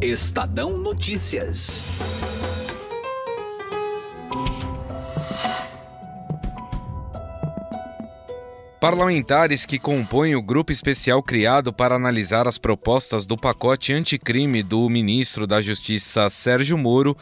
Estadão Notícias. Parlamentares que compõem o grupo especial criado para analisar as propostas do pacote anticrime do ministro da Justiça Sérgio Moro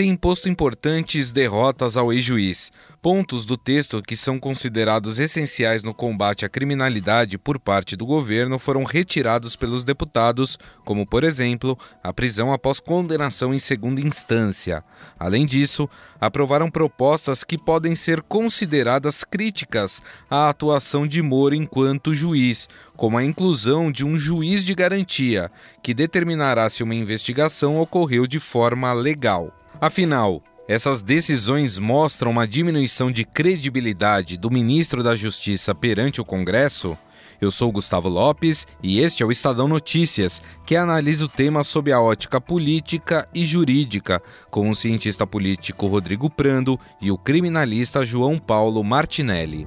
tem imposto importantes derrotas ao ex-juiz. Pontos do texto que são considerados essenciais no combate à criminalidade por parte do governo foram retirados pelos deputados, como, por exemplo, a prisão após condenação em segunda instância. Além disso, aprovaram propostas que podem ser consideradas críticas à atuação de Moro enquanto juiz, como a inclusão de um juiz de garantia, que determinará se uma investigação ocorreu de forma legal. Afinal, essas decisões mostram uma diminuição de credibilidade do ministro da Justiça perante o Congresso? Eu sou Gustavo Lopes e este é o Estadão Notícias, que analisa o tema sob a ótica política e jurídica, com o cientista político Rodrigo Prando e o criminalista João Paulo Martinelli.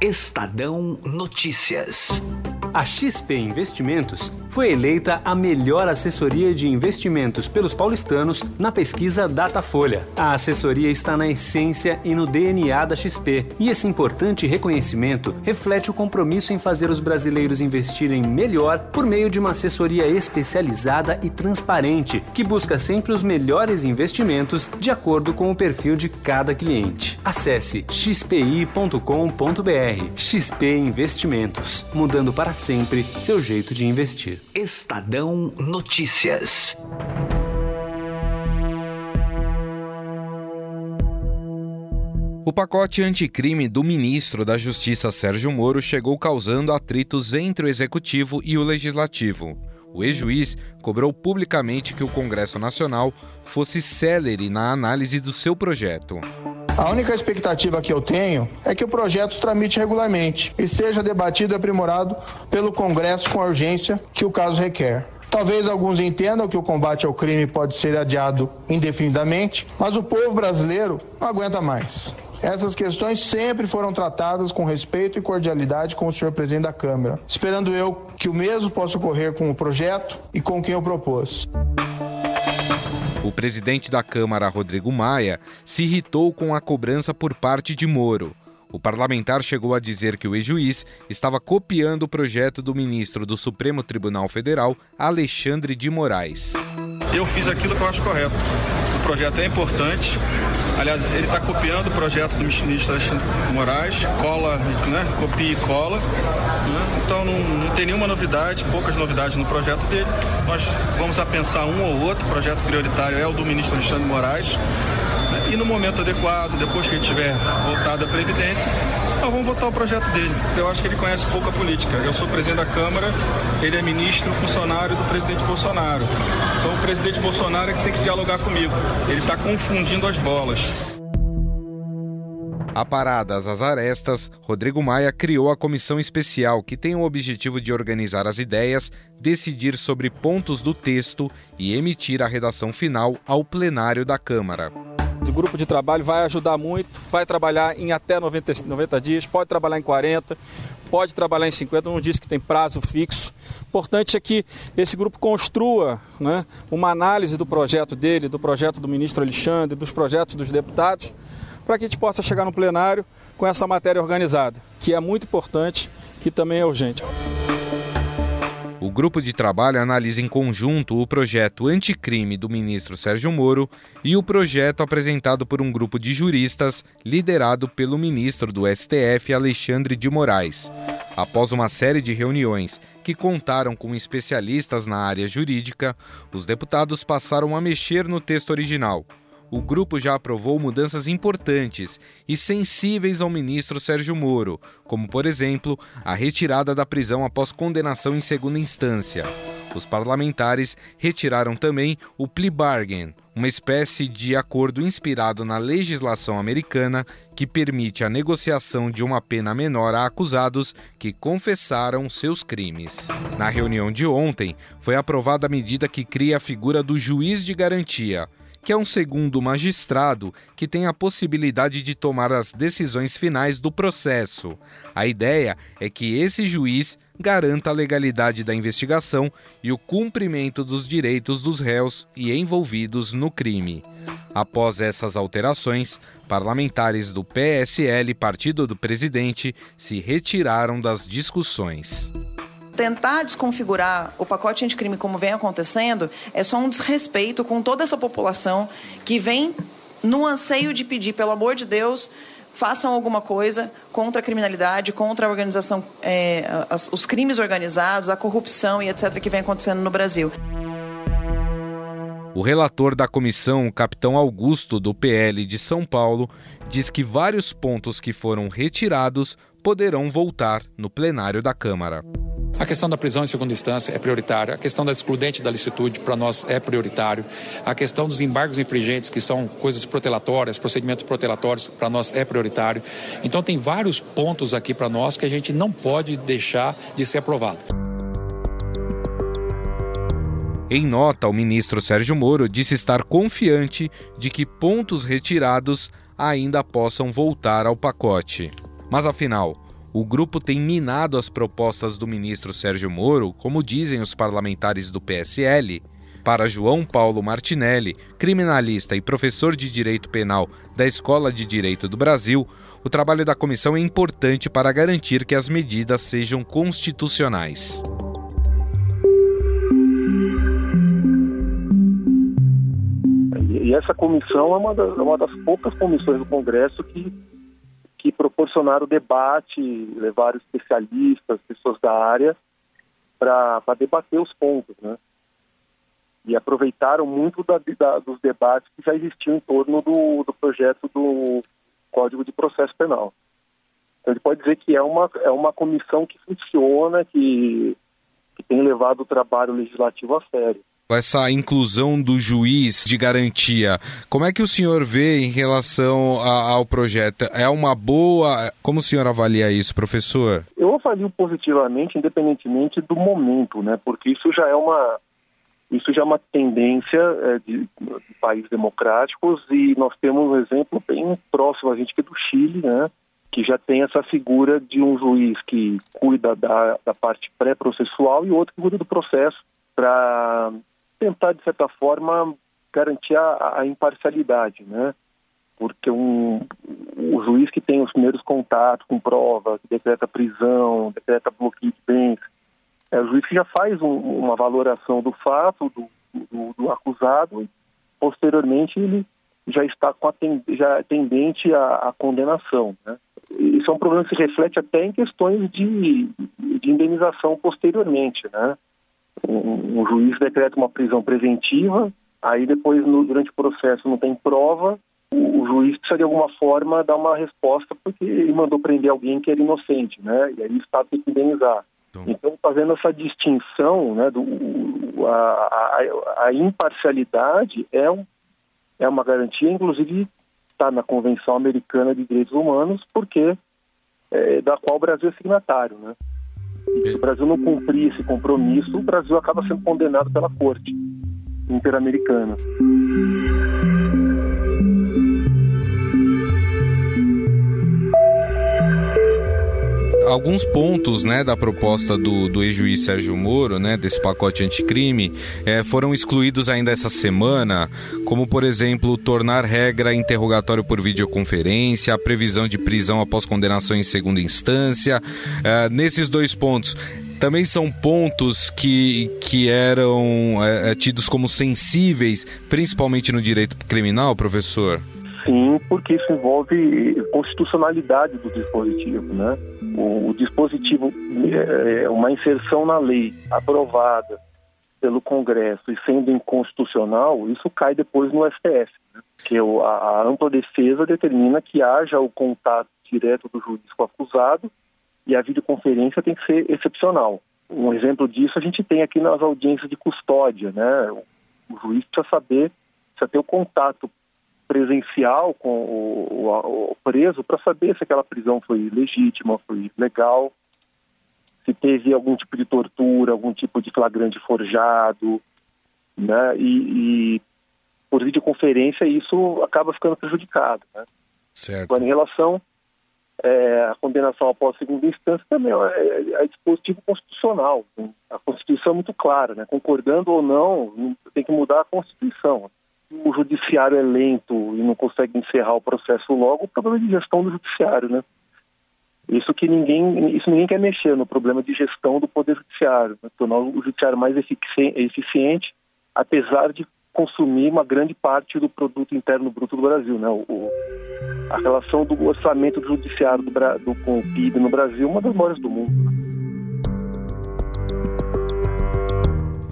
Estadão Notícias. A XP Investimentos foi eleita a melhor assessoria de investimentos pelos paulistanos na pesquisa Datafolha. A assessoria está na essência e no DNA da XP, e esse importante reconhecimento reflete o compromisso em fazer os brasileiros investirem melhor por meio de uma assessoria especializada e transparente, que busca sempre os melhores investimentos de acordo com o perfil de cada cliente. Acesse xpi.com.br. XP Investimentos, mudando para sempre seu jeito de investir. Estadão Notícias. O pacote anticrime do ministro da Justiça Sérgio Moro chegou causando atritos entre o executivo e o legislativo. O ex-juiz cobrou publicamente que o Congresso Nacional fosse célere na análise do seu projeto. A única expectativa que eu tenho é que o projeto tramite regularmente e seja debatido e aprimorado pelo Congresso com a urgência que o caso requer. Talvez alguns entendam que o combate ao crime pode ser adiado indefinidamente, mas o povo brasileiro não aguenta mais. Essas questões sempre foram tratadas com respeito e cordialidade com o senhor presidente da Câmara, esperando eu que o mesmo possa ocorrer com o projeto e com quem eu propôs. O presidente da Câmara, Rodrigo Maia, se irritou com a cobrança por parte de Moro. O parlamentar chegou a dizer que o ex-juiz estava copiando o projeto do ministro do Supremo Tribunal Federal, Alexandre de Moraes. Eu fiz aquilo que eu acho correto. O projeto é importante, Aliás, ele está copiando o projeto do ministro Alexandre Moraes, cola, né, copia e cola. Né? Então não, não, tem nenhuma novidade, poucas novidades no projeto dele. Nós vamos a pensar um ou outro, o projeto prioritário é o do ministro Alexandre Moraes. Né? E no momento adequado, depois que ele tiver voltado à Previdência, nós vamos votar o projeto dele. Eu acho que ele conhece pouco a política. Eu sou presidente da Câmara, ele é ministro, funcionário do presidente Bolsonaro. Então o presidente Bolsonaro é que tem que dialogar comigo. Ele está confundindo as bolas. Aparadas às arestas, Rodrigo Maia criou a comissão especial que tem o objetivo de organizar as ideias, decidir sobre pontos do texto e emitir a redação final ao plenário da Câmara. O grupo de trabalho vai ajudar muito, vai trabalhar em até 90, 90 dias, pode trabalhar em 40, pode trabalhar em 50, não disse que tem prazo fixo. Importante é que esse grupo construa né, uma análise do projeto dele, do projeto do ministro Alexandre, dos projetos dos deputados, para que a gente possa chegar no plenário com essa matéria organizada, que é muito importante, que também é urgente. O grupo de trabalho analisa em conjunto o projeto anticrime do ministro Sérgio Moro e o projeto apresentado por um grupo de juristas liderado pelo ministro do STF, Alexandre de Moraes. Após uma série de reuniões que contaram com especialistas na área jurídica, os deputados passaram a mexer no texto original o grupo já aprovou mudanças importantes e sensíveis ao ministro Sérgio Moro, como, por exemplo, a retirada da prisão após condenação em segunda instância. Os parlamentares retiraram também o plea bargain, uma espécie de acordo inspirado na legislação americana que permite a negociação de uma pena menor a acusados que confessaram seus crimes. Na reunião de ontem, foi aprovada a medida que cria a figura do juiz de garantia que é um segundo magistrado que tem a possibilidade de tomar as decisões finais do processo. A ideia é que esse juiz garanta a legalidade da investigação e o cumprimento dos direitos dos réus e envolvidos no crime. Após essas alterações, parlamentares do PSL, partido do presidente, se retiraram das discussões tentar desconfigurar o pacote anticrime como vem acontecendo é só um desrespeito com toda essa população que vem no anseio de pedir, pelo amor de Deus, façam alguma coisa contra a criminalidade, contra a organização, é, as, os crimes organizados, a corrupção e etc. que vem acontecendo no Brasil. O relator da comissão, o capitão Augusto, do PL de São Paulo, diz que vários pontos que foram retirados poderão voltar no plenário da Câmara. A questão da prisão em segunda instância é prioritária, a questão da excludente da licitude para nós é prioritário, a questão dos embargos infringentes, que são coisas protelatórias, procedimentos protelatórios, para nós é prioritário. Então tem vários pontos aqui para nós que a gente não pode deixar de ser aprovado. Em nota, o ministro Sérgio Moro disse estar confiante de que pontos retirados ainda possam voltar ao pacote. Mas afinal, o grupo tem minado as propostas do ministro Sérgio Moro, como dizem os parlamentares do PSL. Para João Paulo Martinelli, criminalista e professor de direito penal da Escola de Direito do Brasil, o trabalho da comissão é importante para garantir que as medidas sejam constitucionais. E essa comissão é uma das, é uma das poucas comissões do Congresso que que proporcionaram debate, levaram especialistas, pessoas da área, para debater os pontos, né? E aproveitaram muito da, da, dos debates que já existiam em torno do, do projeto do Código de Processo Penal. Então, ele pode dizer que é uma, é uma comissão que funciona, que, que tem levado o trabalho legislativo a sério essa inclusão do juiz de garantia, como é que o senhor vê em relação a, ao projeto? É uma boa. Como o senhor avalia isso, professor? Eu avalio positivamente, independentemente do momento, né? Porque isso já é uma. Isso já é uma tendência é, de, de, países democráticos e nós temos um exemplo bem próximo a gente que é do Chile, né? Que já tem essa figura de um juiz que cuida da, da parte pré-processual e outro que cuida do processo para tentar, de certa forma, garantir a, a imparcialidade, né? Porque um, o juiz que tem os primeiros contatos com prova, que decreta prisão, decreta bloqueio de bens, é o juiz que já faz um, uma valoração do fato, do, do, do, acusado, e posteriormente ele já está com a ten, já tendente à, à condenação. Né? Isso é um problema que se reflete até em questões de, de indenização posteriormente, né? Um, um juiz decreta uma prisão preventiva, aí depois, no, durante o processo, não tem prova, o, o, juiz precisa de alguma forma dar uma resposta porque ele mandou prender alguém que era inocente, né? E aí o Estado tem que indenizar. Então, então fazendo essa distinção, né, do, a, a, a imparcialidade é, um, é uma garantia, inclusive está na Convenção Americana de Direitos Humanos, porque é, da qual o Brasil é signatário, né? Se o Brasil não cumprir esse compromisso, o Brasil acaba sendo condenado pela Corte Interamericana. Alguns pontos né, da proposta do, do ex-juiz Sérgio Moro, né, desse pacote anticrime, é, foram excluídos ainda essa semana, como, por exemplo, tornar regra interrogatório por videoconferência, a previsão de prisão após condenação em segunda instância. É, nesses dois pontos, também são pontos que, que eram é, é tidos como sensíveis, principalmente no direito criminal, professor? Sim, porque isso envolve constitucionalidade do dispositivo, né? O, o dispositivo é, é uma inserção na lei aprovada pelo Congresso e sendo inconstitucional, isso cai depois no STF, né? que a, a ampla defesa determina que haja o contato direto do juiz com o acusado e a videoconferência tem que ser excepcional. Um exemplo disso a gente tem aqui nas audiências de custódia, né? O juiz precisa saber, precisa ter o contato presencial com o, o, o preso para saber se aquela prisão foi legítima, foi legal, se teve algum tipo de tortura, algum tipo de flagrante forjado, né? E, e por videoconferência isso acaba ficando prejudicado. Né? Certo. Agora, em relação é, à condenação após segunda instância, também é, é, dispositivo constitucional. A Constituição é muito clara, né? concordando ou não, tem que mudar a Constituição. O judiciário é lento e não consegue encerrar o processo logo, o problema é de gestão do judiciário, né? Isso que ninguém, isso ninguém quer mexer no problema de gestão do poder judiciário, né? tornar o judiciário mais eficiente, apesar de consumir uma grande parte do produto interno bruto do Brasil, né? O, a relação do orçamento do judiciário do, do, com o PIB no Brasil é uma das maiores do mundo.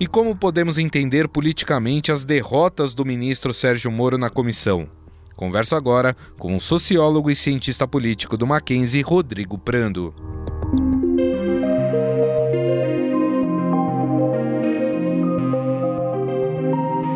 E como podemos entender politicamente as derrotas do ministro Sérgio Moro na comissão? Converso agora com o sociólogo e cientista político do Mackenzie, Rodrigo Prando.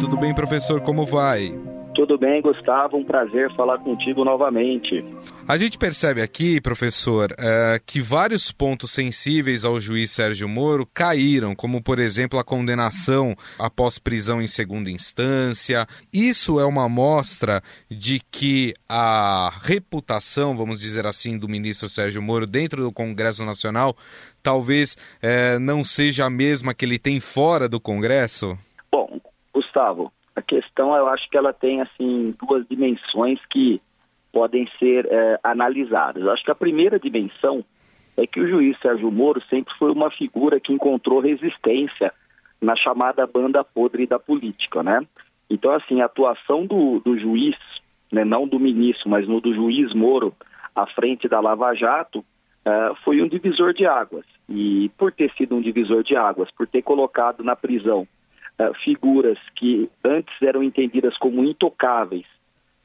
Tudo bem, professor? Como vai? Tudo bem, Gustavo. Um prazer falar contigo novamente. A gente percebe aqui, professor, é, que vários pontos sensíveis ao juiz Sérgio Moro caíram, como, por exemplo, a condenação após prisão em segunda instância. Isso é uma mostra de que a reputação, vamos dizer assim, do ministro Sérgio Moro dentro do Congresso Nacional talvez é, não seja a mesma que ele tem fora do Congresso? Bom, Gustavo, a questão eu acho que ela tem assim duas dimensões que podem ser é, analisadas. Eu acho que a primeira dimensão é que o juiz Sérgio Moro sempre foi uma figura que encontrou resistência na chamada banda podre da política, né? Então, assim, a atuação do, do juiz, né, não do ministro, mas no do juiz Moro à frente da Lava Jato, uh, foi um divisor de águas. E por ter sido um divisor de águas, por ter colocado na prisão uh, figuras que antes eram entendidas como intocáveis,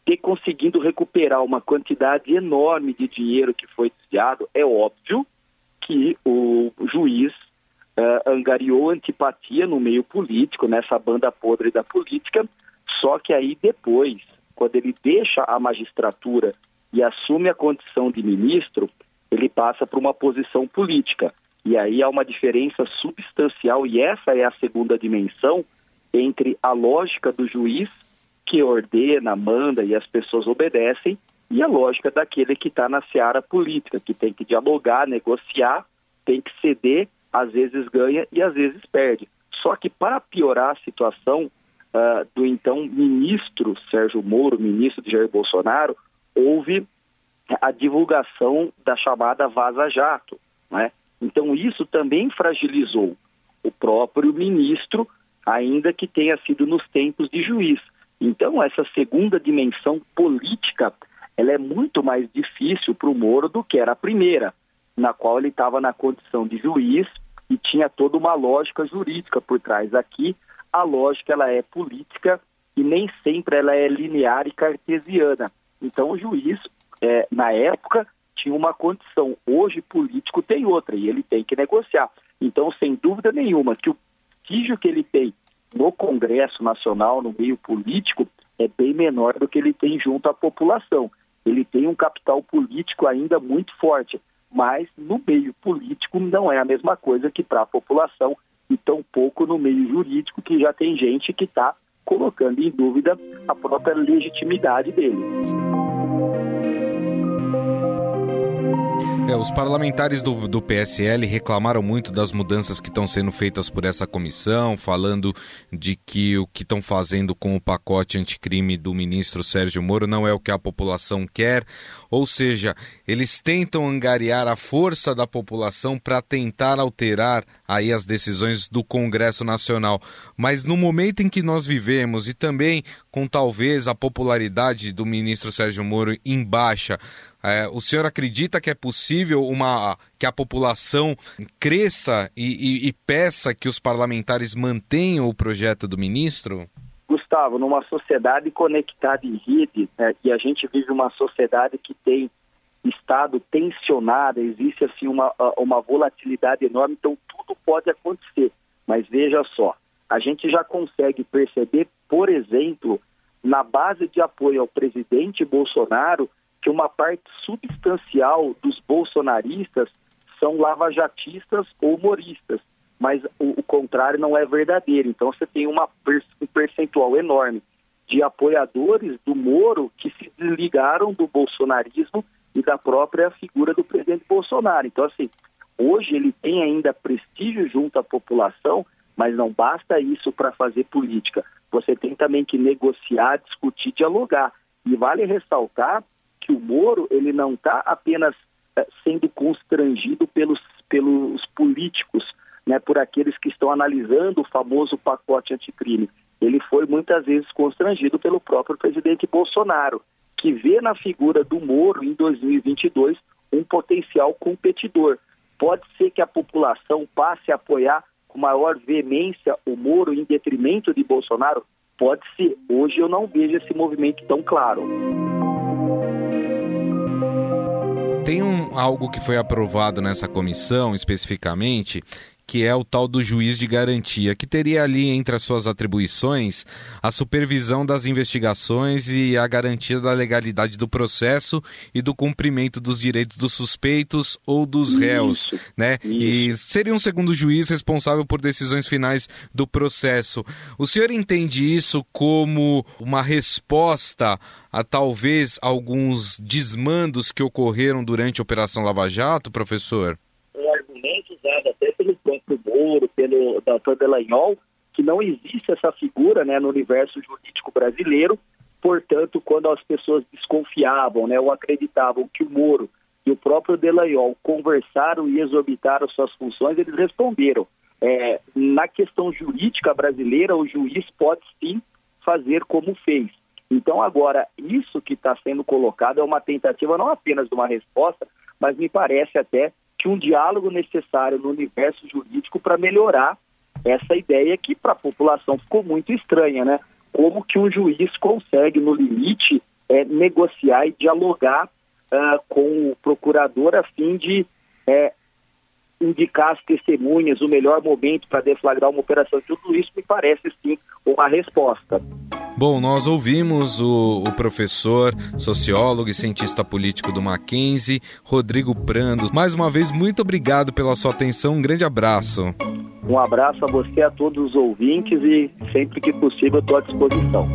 ter conseguido recuperar uma quantidade enorme de dinheiro que foi desviado, é óbvio que o juiz uh, angariou antipatia no meio político, nessa banda podre da política, só que aí depois, quando ele deixa a magistratura e assume a condição de ministro, ele passa para uma posição política. E aí há uma diferença substancial, e essa é a segunda dimensão entre a lógica do juiz, que ordena, manda e as pessoas obedecem, e a lógica daquele que está na seara política, que tem que dialogar, negociar, tem que ceder, às vezes ganha e às vezes perde. Só que para piorar a situação uh, do então ministro Sérgio Moro, ministro de Jair Bolsonaro, houve a divulgação da chamada Vaza Jato, né? Então, isso também fragilizou o próprio ministro, ainda que tenha sido nos tempos de juiz. Então, essa segunda dimensão política, ela é muito mais difícil para o Moro do que era a primeira, na qual ele estava na condição de juiz e tinha toda uma lógica jurídica por trás. Aqui, a lógica ela é política e nem sempre ela é linear e cartesiana. Então, o juiz, é, na época, tinha uma condição. Hoje, político tem outra e ele tem que negociar. Então, sem dúvida nenhuma, que o prestígio que ele tem no Congresso Nacional, no meio político, é bem menor do que ele tem junto à população. Ele tem um capital político ainda muito forte, mas no meio político não é a mesma coisa que para a população e tampouco no meio jurídico, que já tem gente que está colocando em dúvida a própria legitimidade dele. É, os parlamentares do, do PSL reclamaram muito das mudanças que estão sendo feitas por essa comissão, falando de que o que estão fazendo com o pacote anticrime do ministro Sérgio Moro não é o que a população quer, ou seja, eles tentam angariar a força da população para tentar alterar aí as decisões do Congresso Nacional. Mas no momento em que nós vivemos e também com talvez a popularidade do ministro Sérgio Moro em baixa, é, o senhor acredita que é possível uma, que a população cresça e, e, e peça que os parlamentares mantenham o projeto do ministro? Gustavo, numa sociedade conectada em rede, né, e a gente vive uma sociedade que tem estado tensionado, existe assim uma, uma volatilidade enorme, então tudo pode acontecer. Mas veja só, a gente já consegue perceber, por exemplo, na base de apoio ao presidente Bolsonaro, que uma parte substancial dos bolsonaristas são lavajatistas ou humoristas, mas o, o contrário não é verdadeiro. Então você tem uma, um percentual enorme de apoiadores do Moro que se desligaram do bolsonarismo e da própria figura do presidente Bolsonaro. Então, assim, hoje ele tem ainda prestígio junto à população, mas não basta isso para fazer política. Você tem também que negociar, discutir, dialogar. E vale ressaltar que o Moro ele não está apenas é, sendo constrangido pelos, pelos políticos, né, por aqueles que estão analisando o famoso pacote anticrime. Ele foi muitas vezes constrangido pelo próprio presidente Bolsonaro, que vê na figura do Moro em 2022 um potencial competidor. Pode ser que a população passe a apoiar com maior veemência o Moro em detrimento de Bolsonaro? Pode ser. Hoje eu não vejo esse movimento tão claro. Tem um, algo que foi aprovado nessa comissão especificamente que é o tal do juiz de garantia, que teria ali entre as suas atribuições a supervisão das investigações e a garantia da legalidade do processo e do cumprimento dos direitos dos suspeitos ou dos réus, isso, né? Isso. E seria um segundo juiz responsável por decisões finais do processo. O senhor entende isso como uma resposta a talvez alguns desmandos que ocorreram durante a Operação Lava Jato, professor? Moro, pelo doutor Delanhol, que não existe essa figura né, no universo jurídico brasileiro. Portanto, quando as pessoas desconfiavam né, ou acreditavam que o Moro e o próprio Delanhol conversaram e exorbitaram suas funções, eles responderam. É, na questão jurídica brasileira, o juiz pode sim fazer como fez. Então, agora, isso que está sendo colocado é uma tentativa não apenas de uma resposta, mas me parece até que um diálogo necessário no universo jurídico para melhorar essa ideia que para a população ficou muito estranha, né? Como que um juiz consegue, no limite, é, negociar e dialogar uh, com o procurador a fim de é, indicar as testemunhas, o melhor momento para deflagrar uma operação. Tudo isso me parece, sim, uma resposta. Bom, nós ouvimos o, o, professor, sociólogo e cientista político do Mackenzie, Rodrigo Prando. Mais uma vez, muito obrigado pela sua atenção. Um grande abraço. Um abraço a você, a todos os ouvintes e sempre que possível estou à disposição.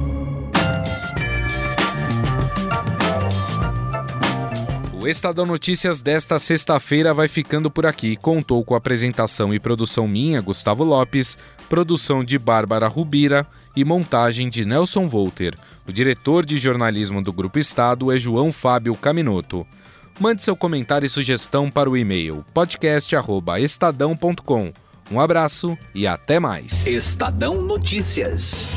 O Estadão Notícias desta sexta-feira vai ficando por aqui. Contou com apresentação e produção minha, Gustavo Lopes, produção de Bárbara Rubira e montagem de Nelson Volter. O diretor de jornalismo do Grupo Estado é João Fábio Caminoto. Mande seu comentário e sugestão para o e-mail podcast@estadão.com. Um abraço e até mais. Estadão Notícias.